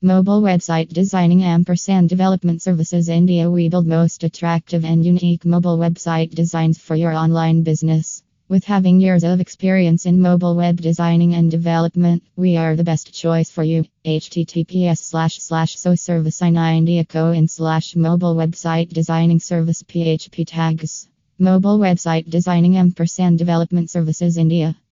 Mobile website designing ampersand development services India. We build most attractive and unique mobile website designs for your online business. With having years of experience in mobile web designing and development, we are the best choice for you. https slash slash so service in India co in slash mobile website designing service php tags. Mobile website designing ampersand development services India.